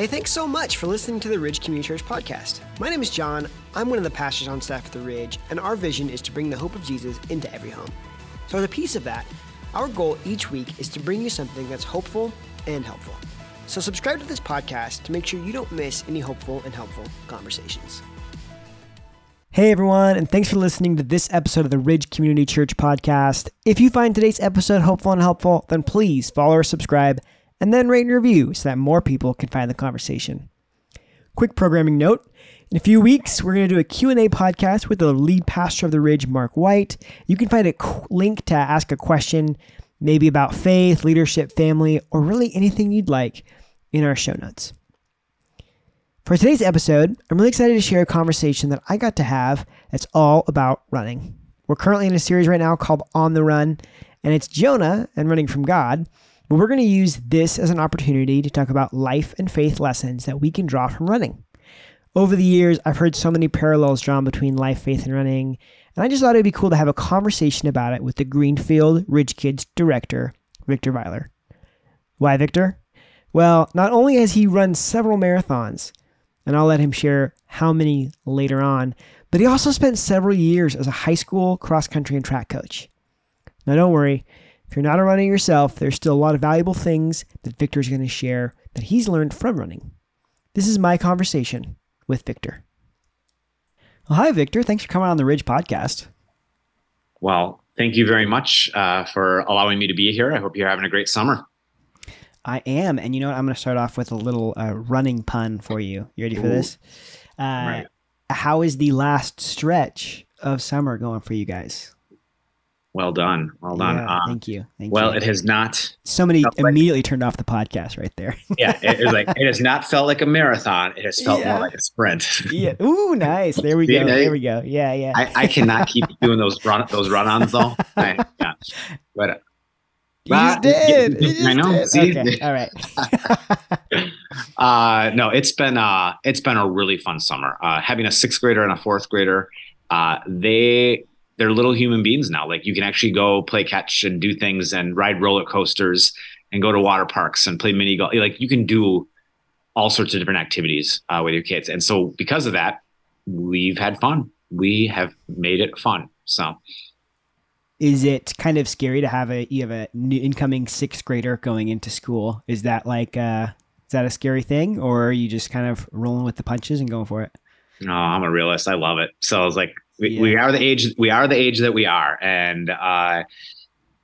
Hey, thanks so much for listening to the Ridge Community Church podcast. My name is John. I'm one of the pastors on staff at the Ridge, and our vision is to bring the hope of Jesus into every home. So, as a piece of that, our goal each week is to bring you something that's hopeful and helpful. So, subscribe to this podcast to make sure you don't miss any hopeful and helpful conversations. Hey everyone, and thanks for listening to this episode of the Ridge Community Church podcast. If you find today's episode hopeful and helpful, then please follow or subscribe and then rate and review so that more people can find the conversation. Quick programming note. In a few weeks, we're going to do a Q&A podcast with the lead pastor of the Ridge, Mark White. You can find a link to ask a question, maybe about faith, leadership, family, or really anything you'd like in our show notes. For today's episode, I'm really excited to share a conversation that I got to have that's all about running. We're currently in a series right now called On the Run, and it's Jonah and running from God. But we're going to use this as an opportunity to talk about life and faith lessons that we can draw from running. Over the years, I've heard so many parallels drawn between life, faith, and running, and I just thought it'd be cool to have a conversation about it with the Greenfield Ridge Kids director, Victor Vilar. Why, Victor? Well, not only has he run several marathons, and I'll let him share how many later on, but he also spent several years as a high school cross country and track coach. Now, don't worry, if you're not a runner yourself, there's still a lot of valuable things that Victor is going to share that he's learned from running. This is my conversation with Victor. Well, hi, Victor. Thanks for coming on the Ridge podcast. Well, thank you very much uh, for allowing me to be here. I hope you're having a great summer. I am. And you know what? I'm going to start off with a little uh, running pun for you. You ready for Ooh. this? Uh, right. How is the last stretch of summer going for you guys? Well done. Well done. Yeah, uh, thank you. Thank well, you. it has not. Somebody immediately like, turned off the podcast right there. yeah, it is like it has not felt like a marathon. It has felt yeah. more like a sprint. yeah. Ooh, nice. There we go. there we go. Yeah, yeah. I, I cannot keep doing those run those run-ons though. I, yeah. But uh, did. I know. See? Okay. All right. uh, no, it's been uh, it's been a really fun summer. Uh, having a sixth grader and a fourth grader, uh, they they're little human beings now. Like you can actually go play catch and do things and ride roller coasters and go to water parks and play mini golf. Like you can do all sorts of different activities uh, with your kids. And so because of that, we've had fun. We have made it fun. So is it kind of scary to have a you have a new incoming sixth grader going into school? Is that like uh is that a scary thing or are you just kind of rolling with the punches and going for it? No, I'm a realist. I love it. So I was like, we, yeah. we are the age we are the age that we are, and uh,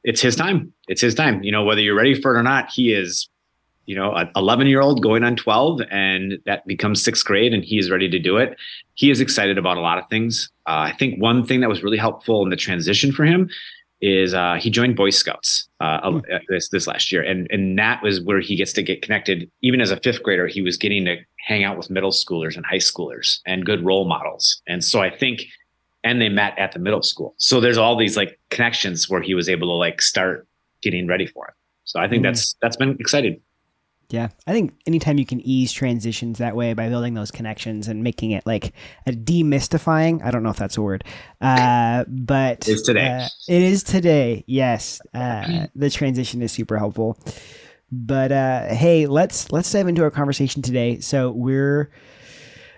it's his time. It's his time. You know, whether you're ready for it or not, he is. You know, an 11 year old going on 12, and that becomes sixth grade, and he is ready to do it. He is excited about a lot of things. Uh, I think one thing that was really helpful in the transition for him is uh, he joined Boy Scouts uh, mm. this this last year, and and that was where he gets to get connected. Even as a fifth grader, he was getting to hang out with middle schoolers and high schoolers and good role models. And so I think and they met at the middle school. So there's all these like connections where he was able to like start getting ready for it. So I think mm that's that's been exciting. Yeah, I think anytime you can ease transitions that way by building those connections and making it like a demystifying. I don't know if that's a word, uh, but it's today. Uh, it is today. Yes, uh, the transition is super helpful. But uh, hey, let's let's dive into our conversation today. So we're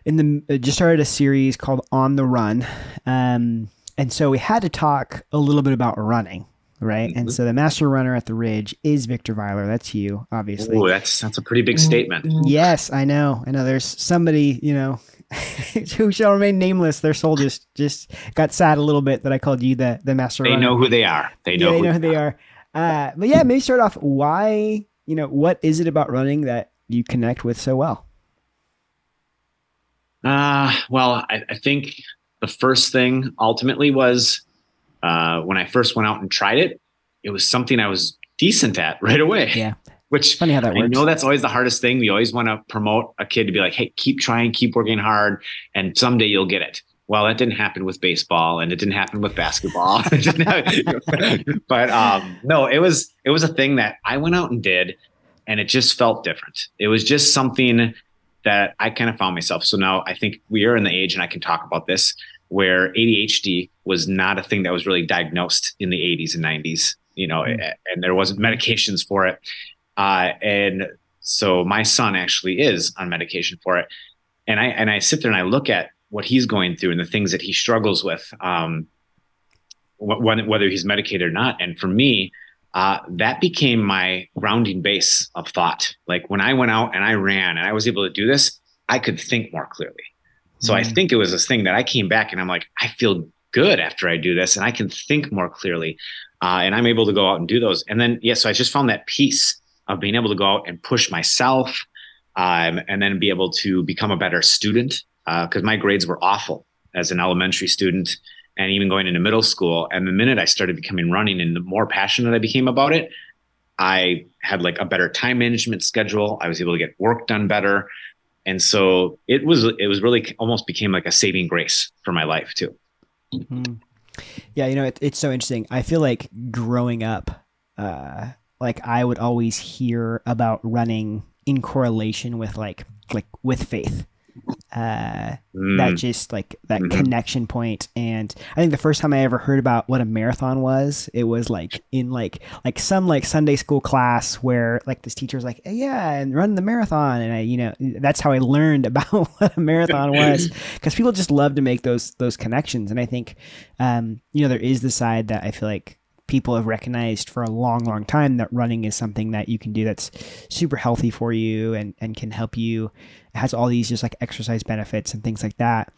in the uh, just started a series called On the Run, um, and so we had to talk a little bit about running, right? Mm-hmm. And so the master runner at the Ridge is Victor Vilar. That's you, obviously. Oh, that's that's a pretty big statement. Yes, I know. I know. There's somebody, you know, who shall remain nameless. Their soul just just got sad a little bit that I called you the the master. Runner. They runner. know who they are. They know. Yeah, they know who they are. Uh, but yeah, maybe start off. Why? You know, what is it about running that you connect with so well? Uh, well, I, I think the first thing ultimately was uh, when I first went out and tried it, it was something I was decent at right away. Yeah. Which funny how that works. I know that's always the hardest thing. We always want to promote a kid to be like, "Hey, keep trying, keep working hard, and someday you'll get it." Well, that didn't happen with baseball, and it didn't happen with basketball. but um, no, it was it was a thing that I went out and did, and it just felt different. It was just something that I kind of found myself. So now I think we are in the age, and I can talk about this, where ADHD was not a thing that was really diagnosed in the 80s and 90s, you know, mm-hmm. and there wasn't medications for it. Uh, and so my son actually is on medication for it. And I and I sit there and I look at what he's going through and the things that he struggles with, um, whether he's medicated or not. And for me, uh, that became my grounding base of thought. Like when I went out and I ran and I was able to do this, I could think more clearly. So mm. I think it was this thing that I came back and I'm like, I feel good after I do this and I can think more clearly. Uh, and I'm able to go out and do those. And then, yeah, so I just found that peace of being able to go out and push myself um, and then be able to become a better student because uh, my grades were awful as an elementary student and even going into middle school. And the minute I started becoming running and the more passionate I became about it, I had like a better time management schedule. I was able to get work done better. And so it was it was really almost became like a saving grace for my life too. Mm-hmm. Yeah, you know, it, it's so interesting. I feel like growing up, uh, like I would always hear about running in correlation with like like with faith uh, mm. that just like that mm-hmm. connection point and i think the first time i ever heard about what a marathon was it was like in like like some like sunday school class where like this teacher was like hey, yeah and run the marathon and i you know that's how i learned about what a marathon was because people just love to make those those connections and i think um you know there is the side that i feel like people have recognized for a long, long time that running is something that you can do that's super healthy for you and, and can help you. It has all these just like exercise benefits and things like that.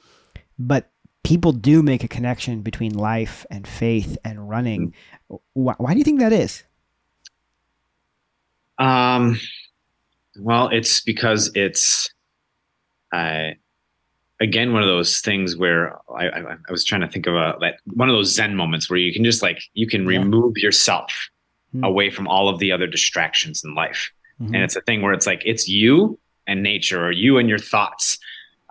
But people do make a connection between life and faith and running. Why, why do you think that is? Um, well, it's because it's, uh, again one of those things where I, I, I, was trying to think of a like one of those Zen moments where you can just like you can yeah. remove yourself mm-hmm. away from all of the other distractions in life, mm-hmm. and it's a thing where it's like it's you and nature, or you and your thoughts,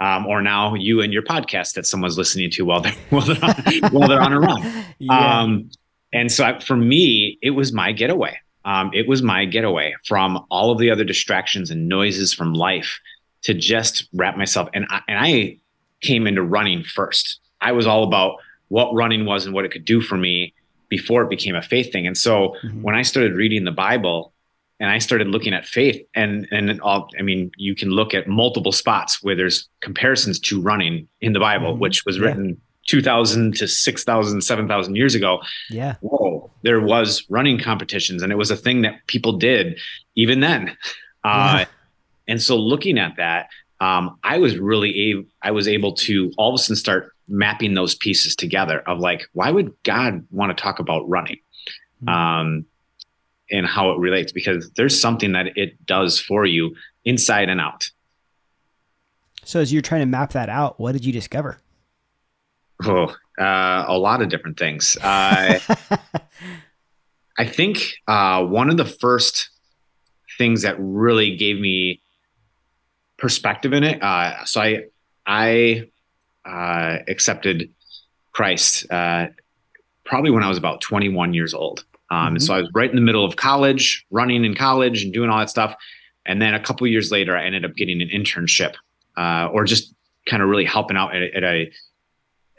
um, or now you and your podcast that someone's listening to while they're while they're on, while they're on a run. Yeah. Um, and so I, for me, it was my getaway. Um, it was my getaway from all of the other distractions and noises from life to just wrap myself and I, and I came into running first. I was all about what running was and what it could do for me before it became a faith thing. And so mm-hmm. when I started reading the Bible and I started looking at faith and and all I mean you can look at multiple spots where there's comparisons to running in the Bible mm-hmm. which was yeah. written 2000 to 6000 7000 years ago. Yeah. Whoa, there was running competitions and it was a thing that people did even then. Uh, and so looking at that, um, I was really able, I was able to all of a sudden start mapping those pieces together of like, why would God want to talk about running? Mm-hmm. Um, and how it relates because there's something that it does for you inside and out. So as you're trying to map that out, what did you discover? Oh, uh, a lot of different things. Uh, I think uh, one of the first things that really gave me perspective in it. Uh, so I I uh, accepted Christ uh, probably when I was about 21 years old. Um, mm-hmm. So I was right in the middle of college, running in college and doing all that stuff. And then a couple years later, I ended up getting an internship, uh, or just kind of really helping out at, at a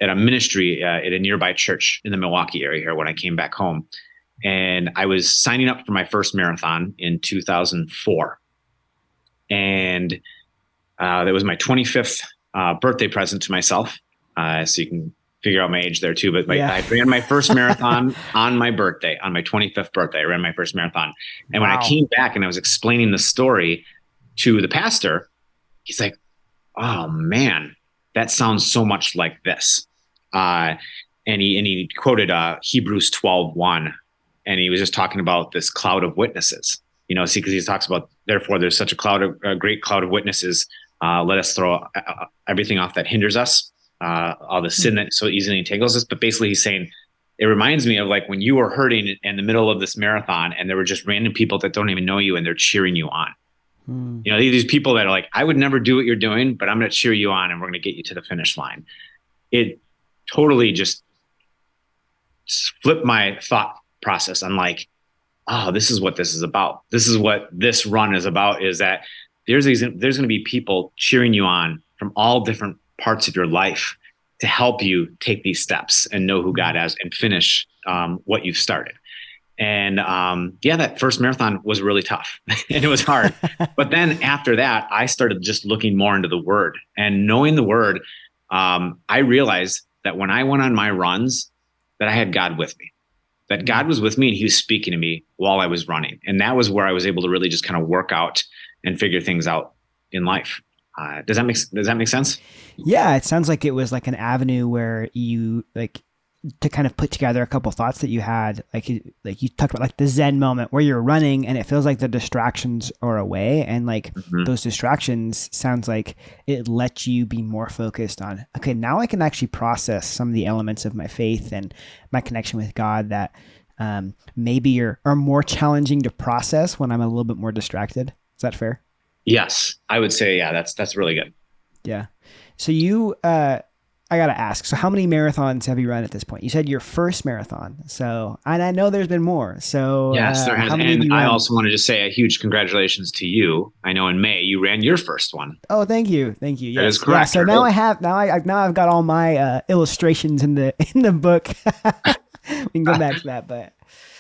at a ministry uh, at a nearby church in the Milwaukee area here when I came back home. And I was signing up for my first marathon in 2004. And uh, that was my 25th uh, birthday present to myself. Uh, so you can figure out my age there too. But my, yeah. I ran my first marathon on my birthday, on my 25th birthday. I ran my first marathon. And wow. when I came back and I was explaining the story to the pastor, he's like, "Oh man, that sounds so much like this." Uh, and he and he quoted uh, Hebrews 12, 1, and he was just talking about this cloud of witnesses. You know, see, because he talks about therefore there's such a cloud of a great cloud of witnesses uh, let us throw uh, everything off that hinders us, uh, all the sin that so easily entangles us. But basically, he's saying it reminds me of like when you were hurting in the middle of this marathon, and there were just random people that don't even know you, and they're cheering you on. Hmm. You know, these people that are like, I would never do what you're doing, but I'm going to cheer you on, and we're going to get you to the finish line. It totally just flipped my thought process. I'm like, oh, this is what this is about. This is what this run is about. Is that there's these, there's going to be people cheering you on from all different parts of your life to help you take these steps and know who God is and finish um, what you've started. And um, yeah, that first marathon was really tough and it was hard. but then after that, I started just looking more into the word and knowing the word. Um, I realized that when I went on my runs, that I had God with me, that God was with me and He was speaking to me while I was running, and that was where I was able to really just kind of work out and figure things out in life. Uh, does that make Does that make sense? Yeah, it sounds like it was like an avenue where you like to kind of put together a couple thoughts that you had like you, like you talked about like the zen moment where you're running and it feels like the distractions are away and like mm-hmm. those distractions sounds like it lets you be more focused on okay now i can actually process some of the elements of my faith and my connection with god that um, maybe are, are more challenging to process when i'm a little bit more distracted is that fair yes i would say yeah that's that's really good yeah so you uh I gotta ask. So, how many marathons have you run at this point? You said your first marathon. So, and I know there's been more. So, yes, there uh, has. and I also wanted to say a huge congratulations to you. I know in May you ran your first one. Oh, thank you, thank you. Yes. That is correct. Yeah, so now I have now I now I've got all my uh, illustrations in the in the book. we can go back to that, but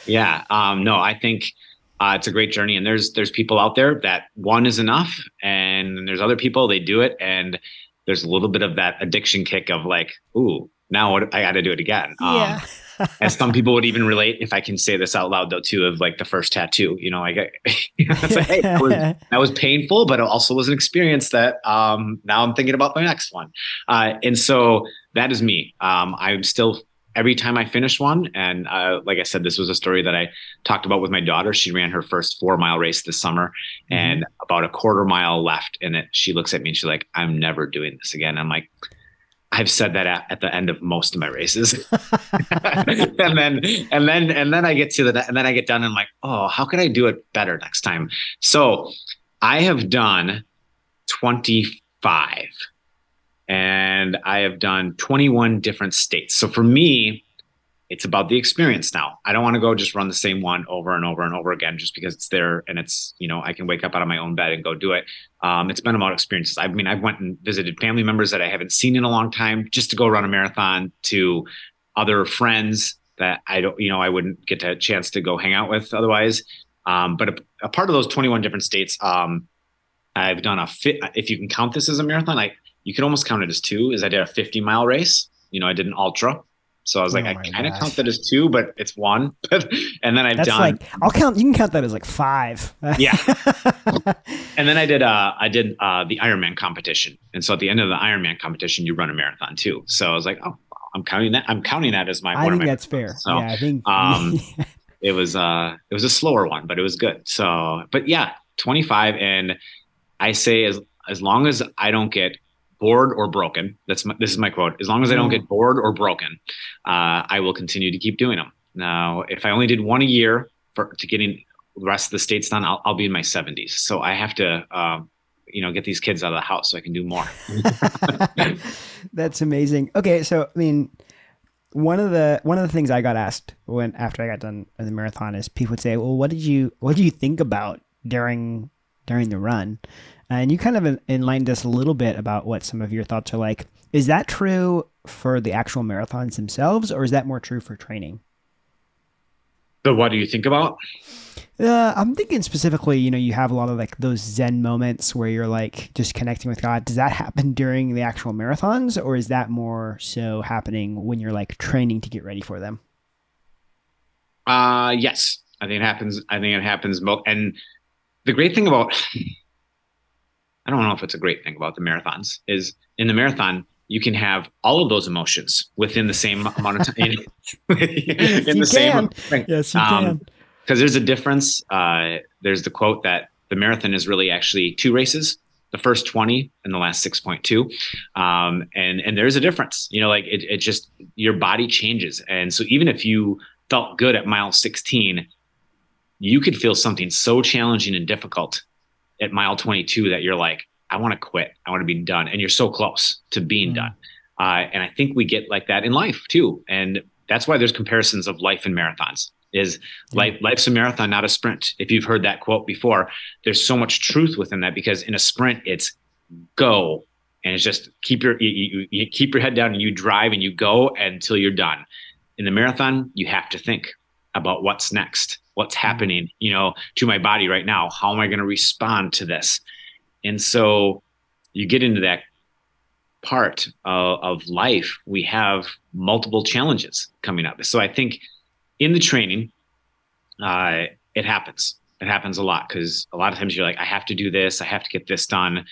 yeah, um, no, I think. Uh, it's a great journey, and there's there's people out there that one is enough, and there's other people they do it, and there's a little bit of that addiction kick of like, ooh, now what, I got to do it again. Yeah. Um, and some people would even relate, if I can say this out loud though, too, of like the first tattoo. You know, I got, like, hey, that was, that was, painful, but it also was an experience that um, now I'm thinking about my next one. Uh, and so that is me. Um, I'm still every time I finish one, and uh, like I said, this was a story that I talked about with my daughter. She ran her first four mile race this summer, mm-hmm. and about a quarter mile left in it. She looks at me and she's like, "I'm never doing this again." I'm like. I've said that at, at the end of most of my races, and then and then and then I get to the and then I get done and I'm like, oh, how can I do it better next time? So I have done 25 and I have done 21 different states. So for me, it's about the experience now. I don't want to go just run the same one over and over and over again just because it's there and it's, you know, I can wake up out of my own bed and go do it. Um, it's been about experiences. I mean, I've went and visited family members that I haven't seen in a long time just to go run a marathon to other friends that I don't, you know, I wouldn't get a chance to go hang out with otherwise. Um, but a, a, part of those 21 different states, um, I've done a fit. If you can count this as a marathon, I you can almost count it as two. Is I did a 50 mile race. You know, I did an ultra. So I was like, oh I kind of count that as two, but it's one. and then I've That's done. Like, I'll count. You can count that as like five. yeah. and then I did. Uh, I did uh, the Ironman competition, and so at the end of the Ironman competition, you run a marathon too. So I was like, oh, I'm counting that. I'm counting that as my. I think that's fair. So, yeah, I think. Um, it was uh, it was a slower one, but it was good. So, but yeah, 25, and I say as as long as I don't get bored or broken. That's my, this is my quote. As long as I don't mm. get bored or broken, uh, I will continue to keep doing them. Now, if I only did one a year for to getting the rest of the states done, I'll, I'll be in my 70s. So I have to, uh, you know, get these kids out of the house so I can do more. That's amazing. Okay, so I mean, one of the one of the things I got asked when after I got done the marathon is people would say, "Well, what did you what did you think about during during the run?" And you kind of enlightened us a little bit about what some of your thoughts are like. Is that true for the actual marathons themselves, or is that more true for training? So, what do you think about? Uh, I'm thinking specifically, you know, you have a lot of like those Zen moments where you're like just connecting with God. Does that happen during the actual marathons, or is that more so happening when you're like training to get ready for them? Uh yes, I think it happens. I think it happens both. And the great thing about I don't know if it's a great thing about the marathons is in the marathon you can have all of those emotions within the same amount of time. in the same thing. Yes, you um, can. Because there's a difference. Uh, there's the quote that the marathon is really actually two races the first 20 and the last 6.2 um, and and there's a difference you know like it, it just your body changes and so even if you felt good at mile 16 you could feel something so challenging and difficult at mile 22 that you're like, I want to quit. I want to be done. And you're so close to being mm. done. Uh, and I think we get like that in life too. And that's why there's comparisons of life and marathons is life, life's a marathon, not a sprint. If you've heard that quote before, there's so much truth within that because in a sprint, it's go and it's just keep your, you, you keep your head down and you drive and you go until you're done. In the marathon, you have to think about what's next, what's mm-hmm. happening, you know, to my body right now. How am I going to respond to this? And so you get into that part of, of life. We have multiple challenges coming up. So I think in the training, uh, it happens. It happens a lot because a lot of times you're like, I have to do this, I have to get this done.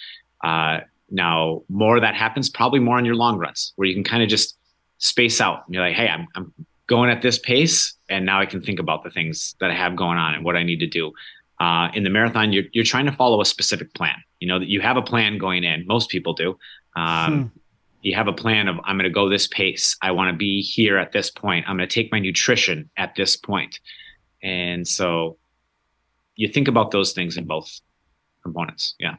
Uh, now, more of that happens probably more on your long runs where you can kind of just space out. And you're like, hey, I'm, I'm going at this pace, and now I can think about the things that I have going on and what I need to do. Uh, in the marathon, you're, you're trying to follow a specific plan. You know that you have a plan going in. Most people do. Um, hmm. You have a plan of I'm going to go this pace. I want to be here at this point. I'm going to take my nutrition at this point. And so you think about those things in both components. Yeah.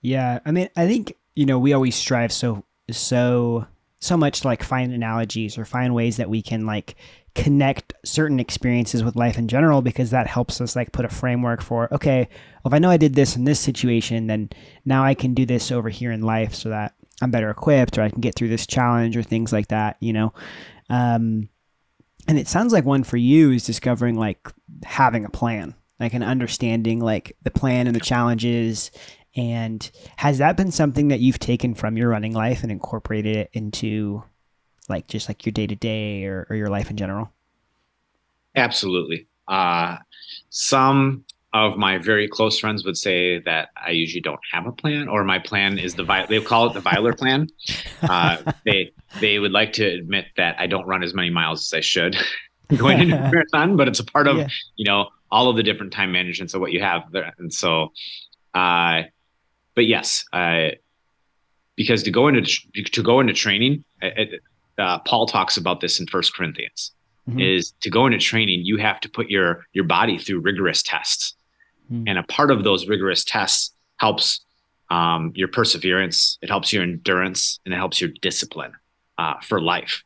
Yeah. I mean, I think, you know, we always strive so, so, so much like find analogies or find ways that we can like connect certain experiences with life in general because that helps us like put a framework for okay well, if i know i did this in this situation then now i can do this over here in life so that i'm better equipped or i can get through this challenge or things like that you know? Um, and it sounds like one for you is discovering like having a plan like an understanding like the plan and the challenges and has that been something that you've taken from your running life and incorporated it into like just like your day to day or your life in general absolutely uh some of my very close friends would say that I usually don't have a plan, or my plan is the they call it the Vilar plan. Uh, they they would like to admit that I don't run as many miles as I should going into a marathon, but it's a part of yeah. you know all of the different time managements of what you have there, and so, uh, but yes, uh, because to go into to go into training, uh, Paul talks about this in First Corinthians. Mm-hmm. Is to go into training, you have to put your your body through rigorous tests Mm. And a part of those rigorous tests helps um, your perseverance, it helps your endurance, and it helps your discipline uh, for life.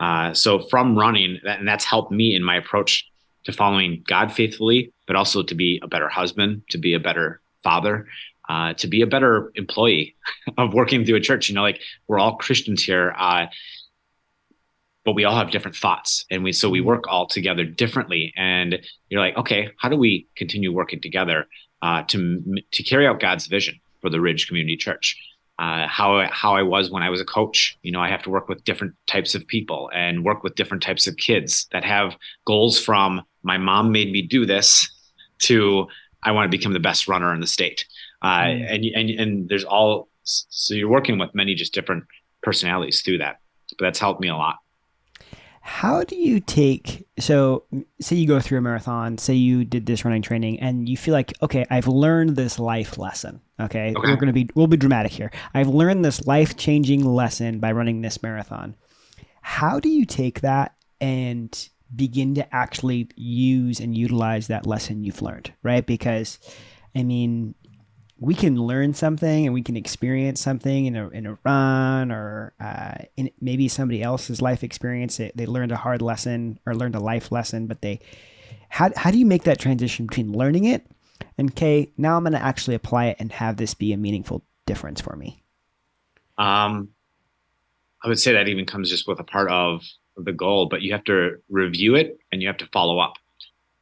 Uh, so from running, and that's helped me in my approach to following God faithfully, but also to be a better husband, to be a better father, uh, to be a better employee of working through a church. You know, like we're all Christians here. Uh, but we all have different thoughts and we so we mm-hmm. work all together differently and you're like okay how do we continue working together uh, to to carry out god's vision for the ridge community church uh, how how I was when I was a coach. You know, I have to work with different types of people and work with different types of kids that have goals from my mom made me do this to I want to become the best runner in the state. Uh, mm. and and and there's all so you're working with many just different personalities through that. But that's helped me a lot. How do you take so say you go through a marathon, say you did this running training and you feel like, okay, I've learned this life lesson. Okay. okay. We're gonna be we'll be dramatic here. I've learned this life-changing lesson by running this marathon. How do you take that and begin to actually use and utilize that lesson you've learned, right? Because I mean, we can learn something and we can experience something in a, in a run or uh, in maybe somebody else's life experience. It, they learned a hard lesson or learned a life lesson, but they, how, how do you make that transition between learning it and, okay, now I'm going to actually apply it and have this be a meaningful difference for me? Um, I would say that even comes just with a part of the goal, but you have to review it and you have to follow up.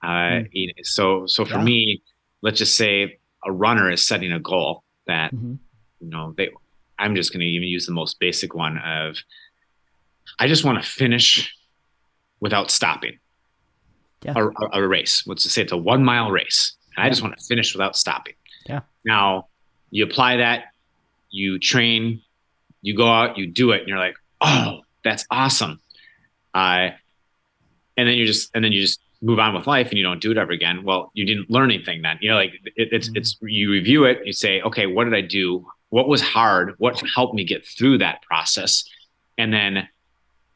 Uh, mm. So, so for yeah. me, let's just say a runner is setting a goal that mm-hmm. you know they i'm just going to even use the most basic one of i just want to finish without stopping yeah. a, a, a, race let's say it's a one mile race and yeah. i just want to finish without stopping yeah now you apply that you train you go out you do it and you're like oh that's awesome uh, and then you just and then you just move on with life and you don't do it ever again well you didn't learn anything then. You know like it, it's mm-hmm. it's you review it you say okay what did i do? What was hard? What helped me get through that process? And then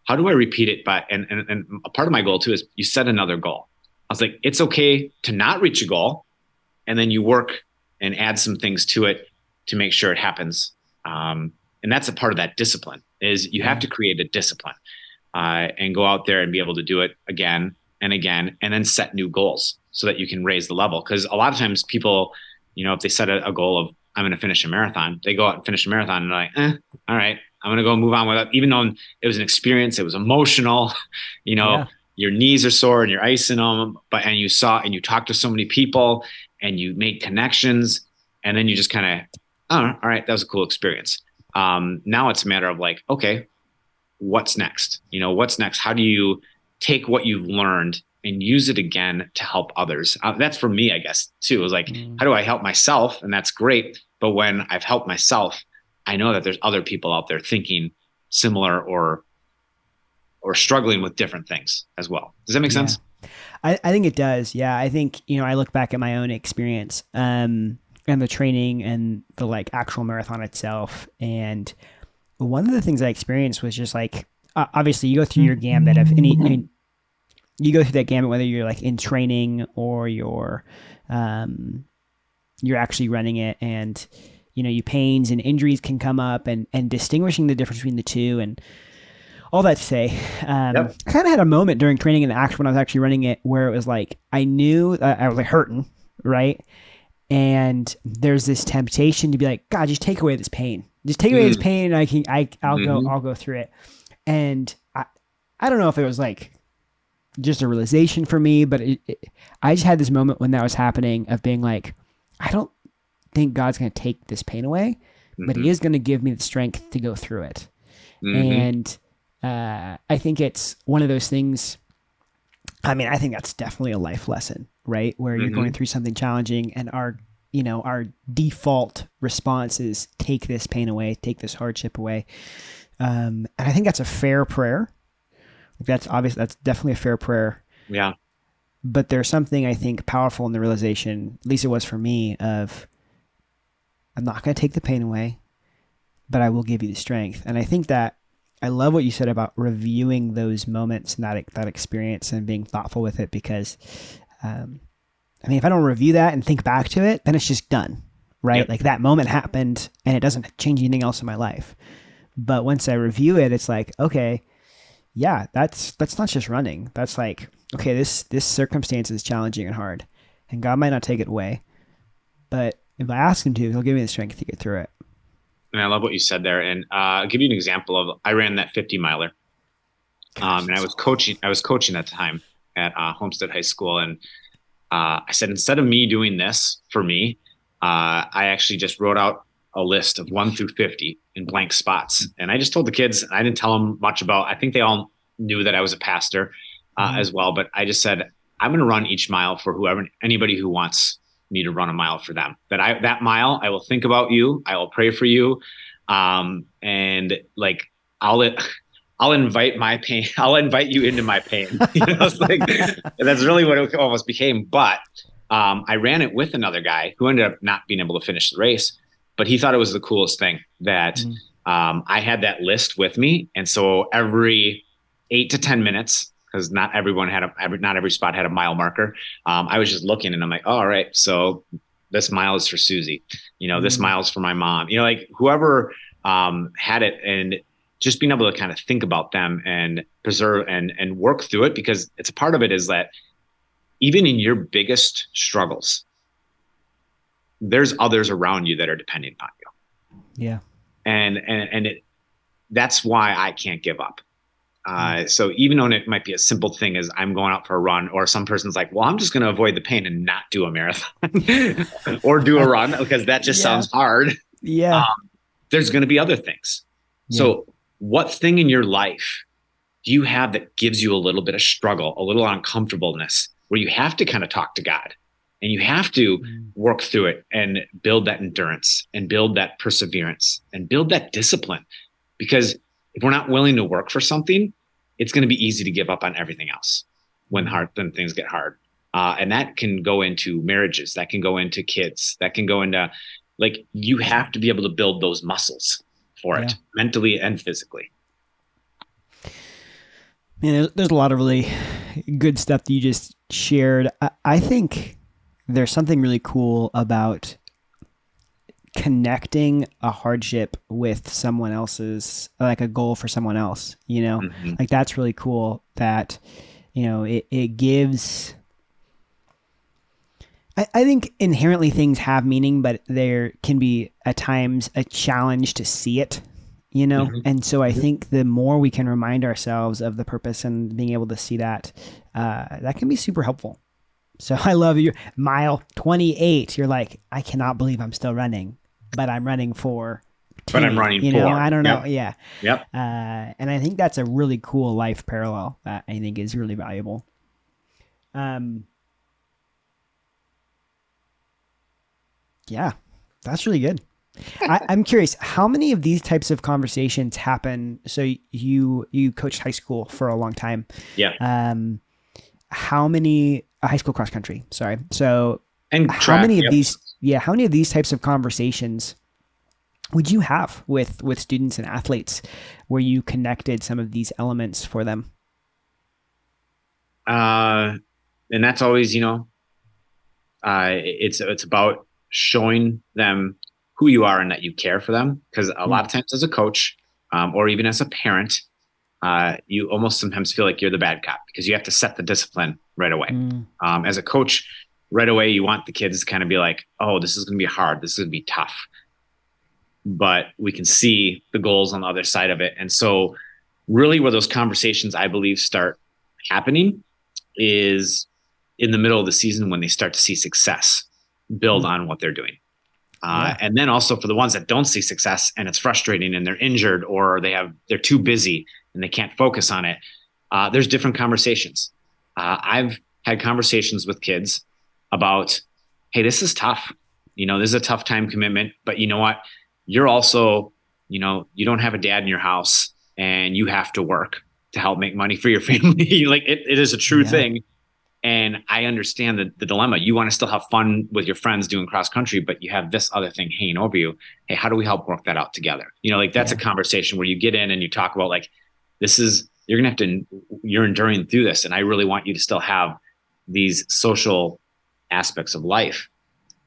how do i repeat it? But and, and and a part of my goal too is you set another goal. I was like it's okay to not reach a goal and then you work and add some things to it to make sure it happens. Um, and that's a part of that discipline is you have to create a discipline uh, and go out there and be able to do it again and again, and then set new goals so that you can raise the level. Because a lot of times people, you know, if they set a, a goal of I'm going to finish a marathon, they go out and finish a marathon and they're like, eh, all right, I'm going to go move on with it. Even though it was an experience, it was emotional, you know, yeah. your knees are sore and you're icing them, but and you saw and you talked to so many people and you made connections, and then you just kind of, oh, all right, that was a cool experience. Um, now it's a matter of like, okay, what's next? You know, what's next? How do you take what you've learned and use it again to help others? Uh, that's for me, I guess, too. It was like, mm. how do I help myself? And that's great. But when I've helped myself, I know that there's other people out there thinking similar or or struggling with different things as well. Does that make sense? I, I think it does. Yeah. I think, you know, I look back at my own experience um, and the training and the like actual marathon itself. And one of the things I experienced was just like, uh, obviously you go through your gambit of any, I mean, you go through that gambit, whether you're like in training or you're, um, you're actually running it and, you know, you pains and injuries can come up and, and distinguishing the difference between the two. And, all that to say, um, yep. I kind of had a moment during training and action when I was actually running it where it was like I knew I was like hurting, right? And there's this temptation to be like, God, just take away this pain. Just take away mm. this pain, and I can, I, I'll mm-hmm. go, I'll go through it. And I, I don't know if it was like just a realization for me, but it, it, I just had this moment when that was happening of being like, I don't think God's going to take this pain away, mm-hmm. but He mm-hmm. is going to give me the strength to go through it. Mm-hmm. And uh, I think it's one of those things. I mean, I think that's definitely a life lesson, right? Where you're mm-hmm. going through something challenging, and our, you know, our default response is take this pain away, take this hardship away. Um, and I think that's a fair prayer. That's obvious. That's definitely a fair prayer. Yeah. But there's something I think powerful in the realization, at least it was for me, of I'm not going to take the pain away, but I will give you the strength. And I think that I love what you said about reviewing those moments and that that experience and being thoughtful with it because, um, I mean, if I don't review that and think back to it, then it's just done, right? Yep. Like that moment happened and it doesn't change anything else in my life. But once I review it, it's like, okay, yeah, that's that's not just running. That's like, okay, this this circumstance is challenging and hard, and God might not take it away, but if I ask Him to, He'll give me the strength to get through it and I love what you said there. And uh, I'll give you an example of I ran that 50 miler, um, and I was coaching. I was coaching at the time at uh, Homestead High School, and uh, I said instead of me doing this for me, uh, I actually just wrote out a list of one through 50 in blank spots, and I just told the kids. I didn't tell them much about. I think they all knew that I was a pastor uh, mm-hmm. as well, but I just said I'm going to run each mile for whoever anybody who wants me to run a mile for them. That I that mile, I will think about you. I will pray for you, um, and like I'll I'll invite my pain. I'll invite you into my pain. you know, like that's really what it almost became. But um, I ran it with another guy who ended up not being able to finish the race, but he thought it was the coolest thing that mm-hmm. um, I had that list with me, and so every eight to ten minutes because not everyone had a every, not every spot had a mile marker. Um, I was just looking and I'm like, oh, all right, so this mile is for Susie, you know, mm-hmm. this mile is for my mom, you know, like whoever um, had it and just being able to kind of think about them and preserve and and work through it because it's a part of it is that even in your biggest struggles, there's others around you that are depending on you. Yeah. And and and it that's why I can't give up. Uh, mm. so even though it might be a simple thing as I'm going out for a run, or some person's like, well, I'm just going to avoid the pain and not do a marathon or do a run because that just yeah. sounds hard. Yeah. Um, there's going to be other things. Yeah. So what thing in your life do you have that gives you a little bit of struggle, a little uncomfortableness where you have to kind of talk to God and you have to mm. work through it and build that endurance and build that perseverance and build that discipline because if we're not willing to work for something, it's going to be easy to give up on everything else when hard when things get hard. Uh, and that can go into marriages, that can go into kids, that can go into like you have to be able to build those muscles for yeah. it mentally and physically. Man, there's, there's a lot of really good stuff that you just shared. I, I think there's something really cool about connecting a hardship with someone else's like a goal for someone else you know mm-hmm. like that's really cool that you know it, it gives I, I think inherently things have meaning but there can be at times a challenge to see it you know? Mm-hmm. And so I think the more we can remind ourselves of the purpose and being able to see that, uh, that can be super helpful. So I love you. Mile 28, you're like, I cannot believe I'm still running, but I'm running for. But I'm running you for. know, I don't know. Yep. Yeah. Yep. Uh, and I think that's a really cool life parallel that I think is really valuable. Um, yeah, that's really good. I, am curious, how many of these types of conversations happen? So you you coached high school for a long time. Yeah. Um, how many uh, high school cross country? Sorry. So and how track, many yep. of these? Yeah, how many of these types of conversations would you have with with students and athletes, where you connected some of these elements for them? Uh, and that's always you know, uh, it's it's about showing them who you are and that you care for them. Because a mm. lot of times, as a coach um, or even as a parent, uh, you almost sometimes feel like you're the bad cop because you have to set the discipline right away. Mm. Um, as a coach, right away, you want the kids to kind of be like, "Oh, this is going to be hard. This is going to be tough." But we can see the goals on the other side of it, and so really, where those conversations, I believe, start happening is in the middle of the season when they start to see success build mm. on what they're doing. Uh, yeah. And then also for the ones that don't see success and it's frustrating and they're injured or they have they're too busy and they can't focus on it, uh, there's different conversations. Uh, I've had conversations with kids about, hey, this is tough. You know, this is a tough time commitment, but you know what? You're also, you know, you don't have a dad in your house and you have to work to help make money for your family. like it, it is a true yeah. thing. And I understand the, the dilemma. You want to still have fun with your friends doing cross country, but you have this other thing hanging over you. Hey, how do we help work that out together? You know, like that's yeah. a conversation where you get in and you talk about like, this is, you're going to have to, you're enduring through this. And I really want you to still have these social aspects of life.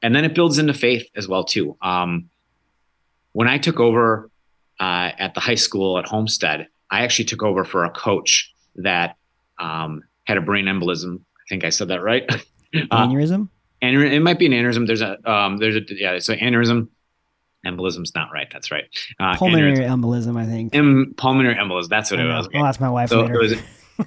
And then it builds into faith as well, too. Um, when I took over uh, at the high school at Homestead, I actually took over for a coach that um, had a brain embolism I think I said that right. Aneurysm. Uh, it might be an aneurysm. There's a um, there's a yeah. So aneurysm, embolism's not right. That's right. Uh, pulmonary embolism, I think. Em, pulmonary embolism. That's what it was. Well, that's my wife. So was,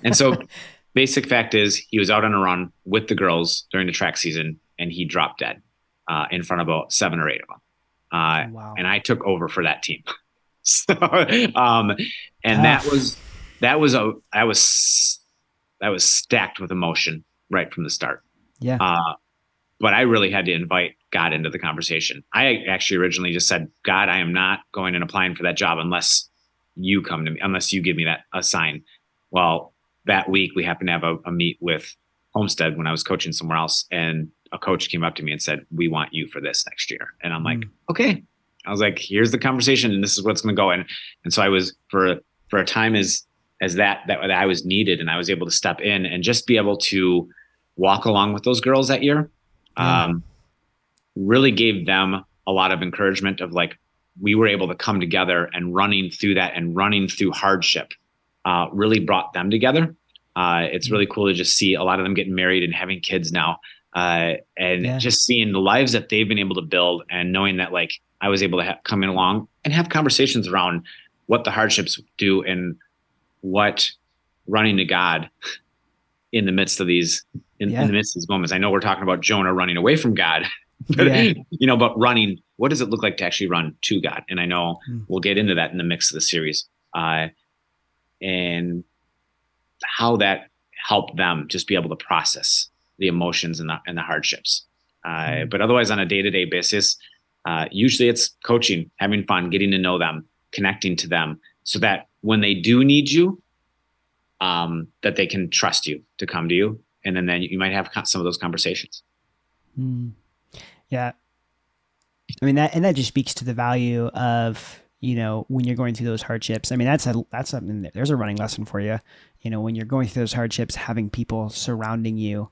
and so, basic fact is, he was out on a run with the girls during the track season, and he dropped dead uh, in front of about seven or eight of them. Uh, wow. And I took over for that team. so, um, and that was that was a that was that was stacked with emotion right from the start. Yeah. Uh, but I really had to invite God into the conversation. I actually originally just said, God, I am not going and applying for that job unless you come to me, unless you give me that a sign. Well, that week we happened to have a, a meet with Homestead when I was coaching somewhere else, and a coach came up to me and said, "We want you for this next year." And I'm like, mm. "Okay." I was like, "Here's the conversation, and this is what's going to go." And and so I was for for a time as as that, that that I was needed and I was able to step in and just be able to walk along with those girls that year. Yeah. Um, really gave them a lot of encouragement of like we were able to come together and running through that and running through hardship uh, really brought them together. Uh, it's really cool to just see a lot of them getting married and having kids now. Uh, and yeah. just seeing the lives that they've been able to build and knowing that like I was able to ha- come in along and have conversations around what the hardships do and what running to God in the midst of these in, yeah. in, the midst of these moments. I know we're talking about Jonah running away from God, but yeah. you know, but running, what does it look like to actually run to God? And I know mm. we'll get into that in the mix of the series. Uh, and how that helped them just be able to process the emotions and the, and the hardships. Uh, mm. But otherwise, on a day to day basis, uh, usually it's coaching, having fun, getting to know them, connecting to them, so that when they do need you, um, that they can trust you to come to you, and then then you might have some of those conversations. Mm. Yeah, I mean that, and that just speaks to the value of you know when you're going through those hardships. I mean that's a that's something there's a running lesson for you. You know when you're going through those hardships, having people surrounding you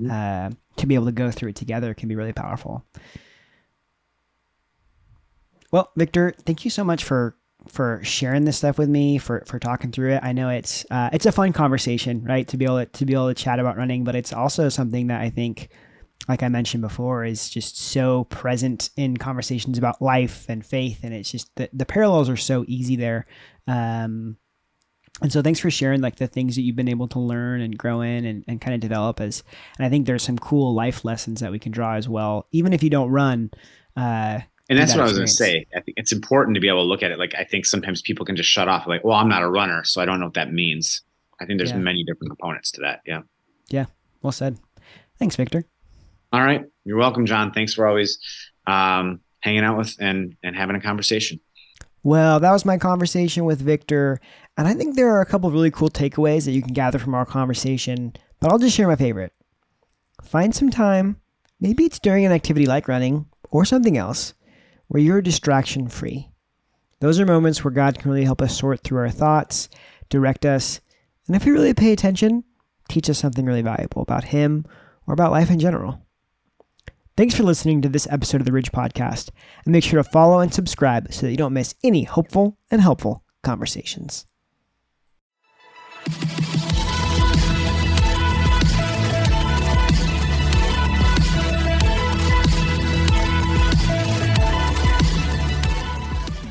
mm-hmm. uh, to be able to go through it together can be really powerful. Well, Victor, thank you so much for for sharing this stuff with me, for for talking through it. I know it's uh, it's a fun conversation, right? To be able to, to be able to chat about running, but it's also something that I think like I mentioned before, is just so present in conversations about life and faith, and it's just the the parallels are so easy there. Um, and so thanks for sharing like the things that you've been able to learn and grow in and, and kind of develop as and i think there's some cool life lessons that we can draw as well even if you don't run uh, and that's that what I was going to say. I think it's important to be able to look at it. Like I think sometimes people can just shut off. Like, well, I'm not a runner, so I don't know what that means. I think there's yeah. many different components to that. Yeah. Yeah. Well said. Thanks, Victor. All right. You're welcome, John. Thanks for always um, hanging out with and and having a conversation. Well, that was my conversation with Victor, and I think there are a couple of really cool takeaways that you can gather from our conversation. But I'll just share my favorite. Find some time. Maybe it's during an activity like running or something else where you're distraction free. Those are moments where God can really help us sort through our thoughts, direct us, and if we really pay attention, teach us something really valuable about Him or about life in general. Thanks for listening to this episode of the Ridge Podcast, and make sure to follow and subscribe so that you don't miss any hopeful and helpful conversations.